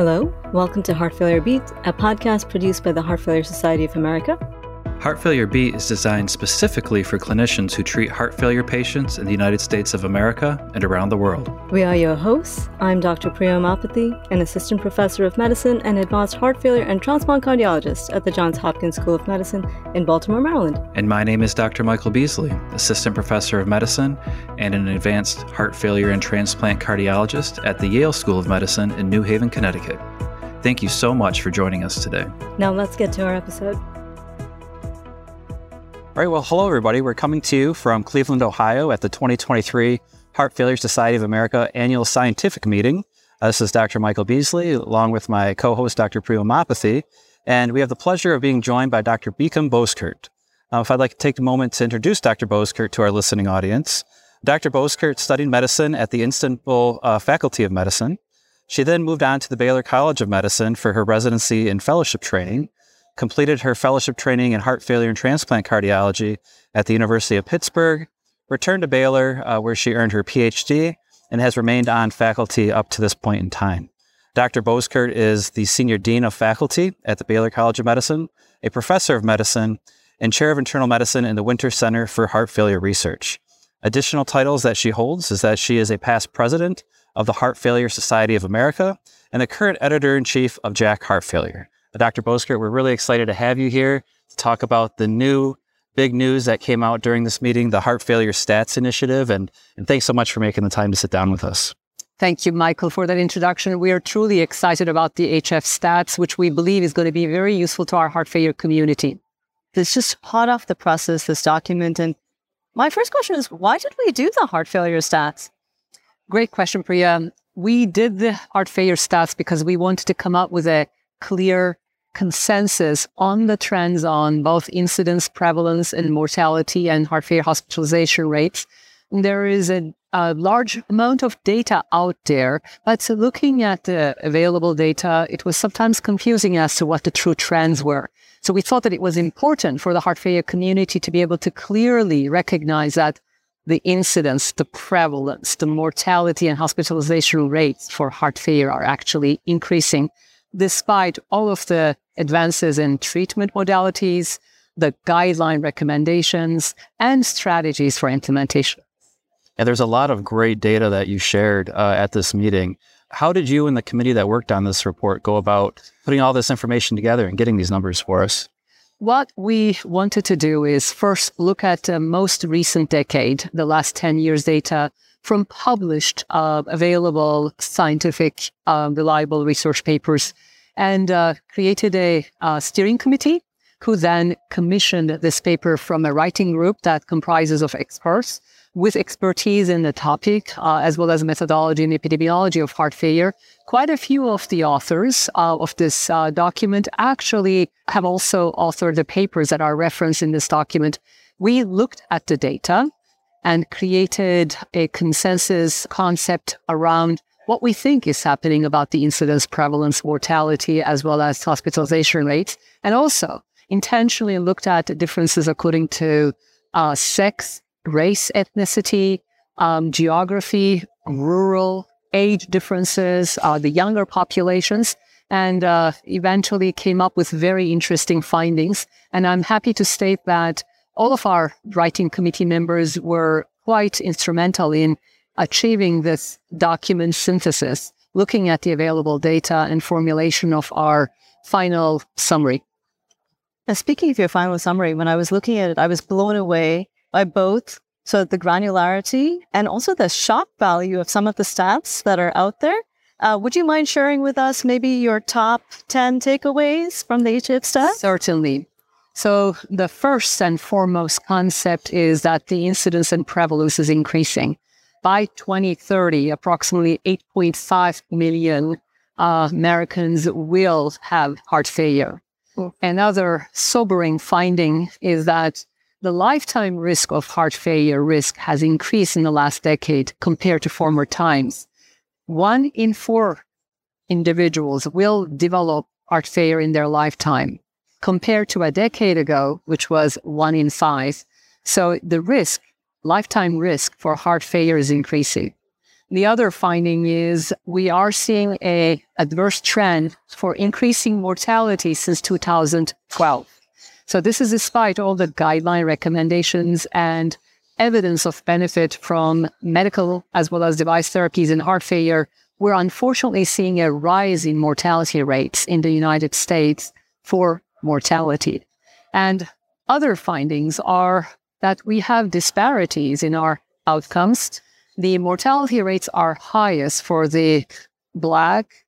Hello, welcome to Heart Failure Beat, a podcast produced by the Heart Failure Society of America. Heart Failure Beat is designed specifically for clinicians who treat heart failure patients in the United States of America and around the world. We are your hosts. I'm Dr. Priya Umapathi, an assistant professor of medicine and advanced heart failure and transplant cardiologist at the Johns Hopkins School of Medicine in Baltimore, Maryland. And my name is Dr. Michael Beasley, assistant professor of medicine and an advanced heart failure and transplant cardiologist at the Yale School of Medicine in New Haven, Connecticut. Thank you so much for joining us today. Now let's get to our episode. All right, well, hello, everybody. We're coming to you from Cleveland, Ohio at the 2023 Heart Failure Society of America annual scientific meeting. Uh, this is Dr. Michael Beasley, along with my co host, Dr. Priya Umapathi, and we have the pleasure of being joined by Dr. Biykem Bozkurt. Uh, if I'd like to take a moment to introduce Dr. Bozkurt to our listening audience. Dr. Bozkurt studied medicine at the Istanbul uh, Faculty of Medicine. She then moved on to the Baylor College of Medicine for her residency and fellowship training completed her fellowship training in heart failure and transplant cardiology at the University of Pittsburgh, returned to Baylor, uh, where she earned her PhD and has remained on faculty up to this point in time. Dr. Bozkurt is the Senior Dean of Faculty at the Baylor College of Medicine, a professor of medicine, and chair of internal medicine in the Winters Center for Heart Failure Research. Additional titles that she holds is that she is a past president of the Heart Failure Society of America and the current editor in chief of JACC Heart Failure. Dr. Bozkurt, we're really excited to have you here to talk about the new big news that came out during this meeting, the Heart Failure Stats Initiative. And, and thanks so much for making the time to sit down with us. Thank you, Michael, for that introduction. We are truly excited about the HF stats, which we believe is going to be very useful to our heart failure community. It's just hot off the presses, this document. And my first question is why did we do the heart failure stats? Great question, Priya. We did the heart failure stats because we wanted to come up with a clear consensus on the trends on both incidence, prevalence, and mortality and heart failure hospitalization rates. There is a, a large amount of data out there, but looking at the available data, it was sometimes confusing as to what the true trends were. So we thought that it was important for the heart failure community to be able to clearly recognize that the incidence, the prevalence, the mortality and hospitalization rates for heart failure are actually increasing despite all of the advances in treatment modalities, the guideline recommendations, and strategies for implementation. Yeah, there's a lot of great data that you shared uh, at this meeting. How did you and the committee that worked on this report go about putting all this information together and getting these numbers for us? What we wanted to do is first look at the most recent decade, the last 10 years data, from published, uh, available scientific, uh, reliable research papers and uh, created a uh, steering committee who then commissioned this paper from a writing group that comprises of experts with expertise in the topic, uh, as well as methodology and epidemiology of heart failure. Quite a few of the authors uh, of this uh, document actually have also authored the papers that are referenced in this document. We looked at the data and created a consensus concept around what we think is happening about the incidence, prevalence, mortality, as well as hospitalization rates, and also intentionally looked at differences according to uh, sex, race, ethnicity, um, geography, rural, age differences, uh, the younger populations, and uh, eventually came up with very interesting findings. And I'm happy to state that all of our writing committee members were quite instrumental in achieving this document synthesis, looking at the available data and formulation of our final summary. Now, speaking of your final summary, when I was looking at it, I was blown away by both so the granularity and also the shock value of some of the stats that are out there. Uh, would you mind sharing with us maybe your top 10 takeaways from the HF stats? Certainly. So the first and foremost concept is that the incidence and prevalence is increasing. By 2030, approximately 8.5 million uh, Americans will have heart failure. Mm. Another sobering finding is that the lifetime risk of heart failure risk has increased in the last decade compared to former times. One in four individuals will develop heart failure in their lifetime compared to a decade ago, which was one in five. So the risk, lifetime risk for heart failure is increasing. The other finding is we are seeing a adverse trend for increasing mortality since 2012. So this is despite all the guideline recommendations and evidence of benefit from medical as well as device therapies in heart failure. We're unfortunately seeing a rise in mortality rates in the United States for mortality. And other findings are that we have disparities in our outcomes the mortality rates are highest for the Black,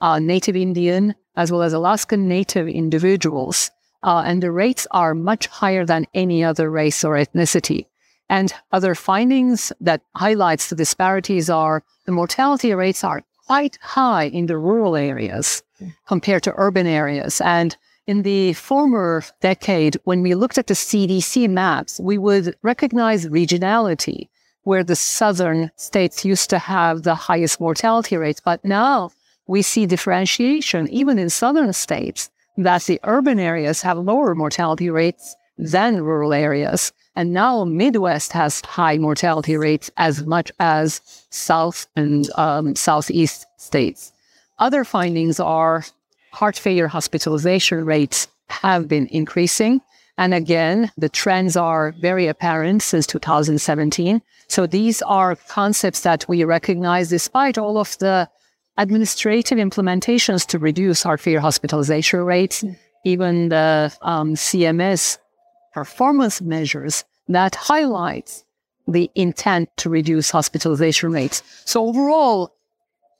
uh, Native Indian, as well as Alaskan Native individuals. Uh, and the rates are much higher than any other race or ethnicity. And other findings that highlights the disparities are the mortality rates are quite high in the rural areas compared to urban areas. And in the former decade, when we looked at the CDC maps, we would recognize regionality where the southern states used to have the highest mortality rates. But now we see differentiation, even in southern states, that the urban areas have lower mortality rates than rural areas. And now Midwest has high mortality rates as much as South and um, Southeast states. Other findings are heart failure hospitalization rates have been increasing. And again, the trends are very apparent since 2017. So these are concepts that we recognize despite all of the administrative implementations to reduce heart failure hospitalization rates, even the um, CMS performance measures that highlights the intent to reduce hospitalization rates. So overall,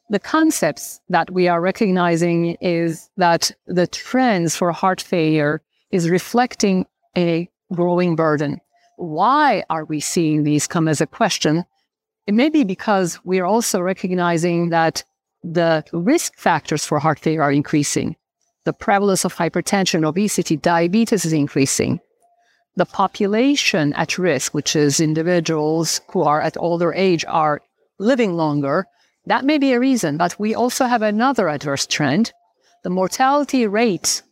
the concepts that we are recognizing is that the trends for heart failure is reflecting a growing burden. Why are we seeing these come as a question? It may be because we are also recognizing that the risk factors for heart failure are increasing. The prevalence of hypertension, obesity, diabetes is increasing. The population at risk, which is individuals who are at older age, are living longer. That may be a reason, but we also have another adverse trend. The mortality rate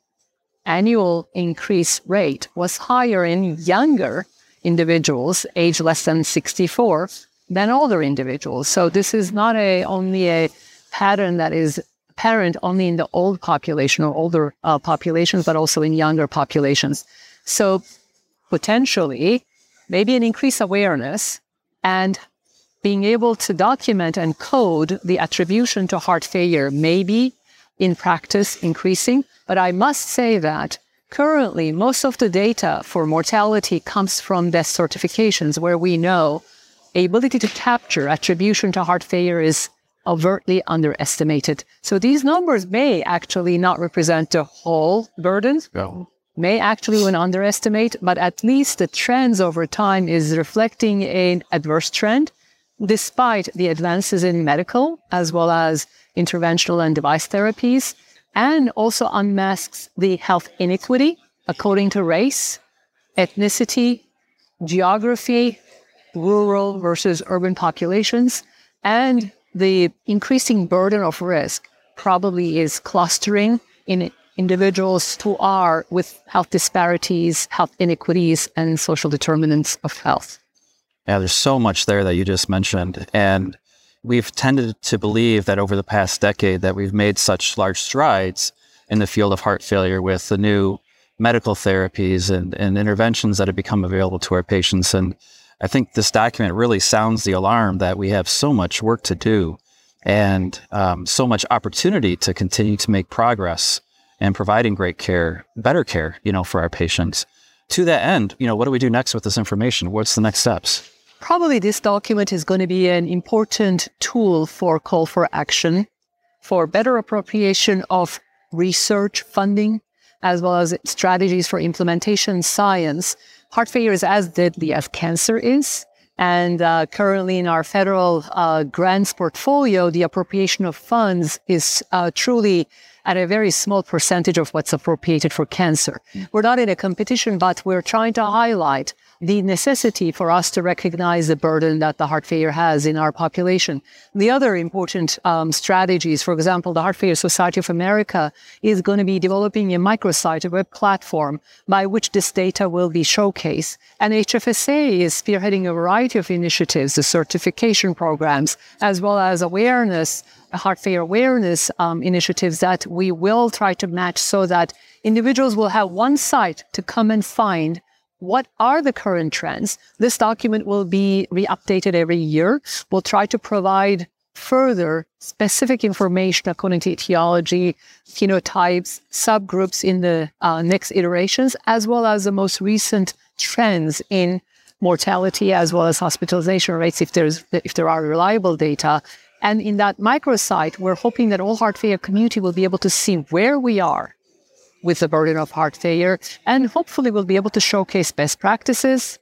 annual increase rate was higher in younger individuals, age less than 64, than older individuals. So this is not a only a pattern that is apparent only in the old population or older uh, populations, but also in younger populations. So potentially, maybe an increased awareness and being able to document and code the attribution to heart failure may be in practice increasing. But I must say that currently most of the data for mortality comes from death certifications where we know ability to capture attribution to heart failure is overtly underestimated. So these numbers may actually not represent the whole burden. No. May actually underestimate, but at least the trends over time is reflecting an adverse trend despite the advances in medical as well as interventional and device therapies, and also unmasks the health inequity according to race, ethnicity, geography, rural versus urban populations, and the increasing burden of risk probably is clustering in individuals who are with health disparities, health inequities, and social determinants of health. Yeah, there's so much there that you just mentioned. And we've tended to believe that over the past decade that we've made such large strides in the field of heart failure with the new medical therapies and, and interventions that have become available to our patients. And I think this document really sounds the alarm that we have so much work to do and um, so much opportunity to continue to make progress and providing great care, better care, you know, for our patients. To that end, you know, what do we do next with this information? What's the next steps? Probably this document is going to be an important tool for call for action for better appropriation of research funding as well as strategies for implementation science. Heart failure is as deadly as cancer is. And uh, currently in our federal uh, grants portfolio, the appropriation of funds is uh, truly at a very small percentage of what's appropriated for cancer. We're not in a competition, but we're trying to highlight the necessity for us to recognize the burden that the heart failure has in our population. The other important um, strategies, for example, the Heart Failure Society of America is going to be developing a microsite, a web platform by which this data will be showcased. And HFSA is spearheading a variety of initiatives, the certification programs, as well as awareness, heart failure awareness um, initiatives that we will try to match so that individuals will have one site to come and find what are the current trends? This document will be re-updated every year. We'll try to provide further specific information according to etiology, phenotypes, subgroups in the uh, next iterations, as well as the most recent trends in mortality as well as hospitalization rates if there's if there are reliable data. And in that microsite, we're hoping that all heart failure community will be able to see where we are with the burden of heart failure. And hopefully we'll be able to showcase best practices,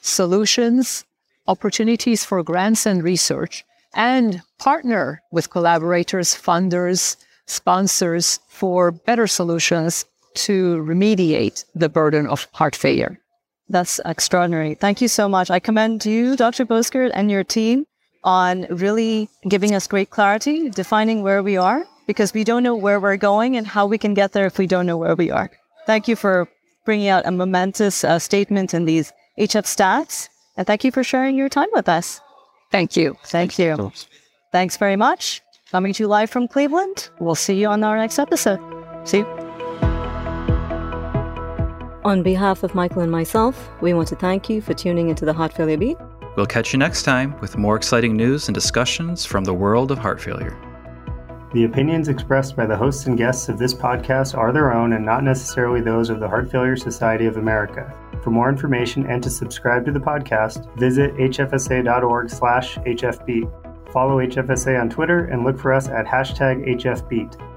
solutions, opportunities for grants and research, and partner with collaborators, funders, sponsors for better solutions to remediate the burden of heart failure. That's extraordinary. Thank you so much. I commend you, Dr. Bozkurt, and your team on really giving us great clarity, defining where we are, because we don't know where we're going and how we can get there if we don't know where we are. Thank you for bringing out a momentous uh, statement in these HF stats. And thank you for sharing your time with us. Thank you. Thank you. Thanks very much. Coming to you live from Cleveland. We'll see you on our next episode. See you. On behalf of Michael and myself, we want to thank you for tuning into the Heart Failure Beat. We'll catch you next time with more exciting news and discussions from the world of heart failure. The opinions expressed by the hosts and guests of this podcast are their own and not necessarily those of the Heart Failure Society of America. For more information and to subscribe to the podcast, visit hfsa.org slash hfbeat. Follow HFSA on Twitter and look for us at hashtag HFBeat.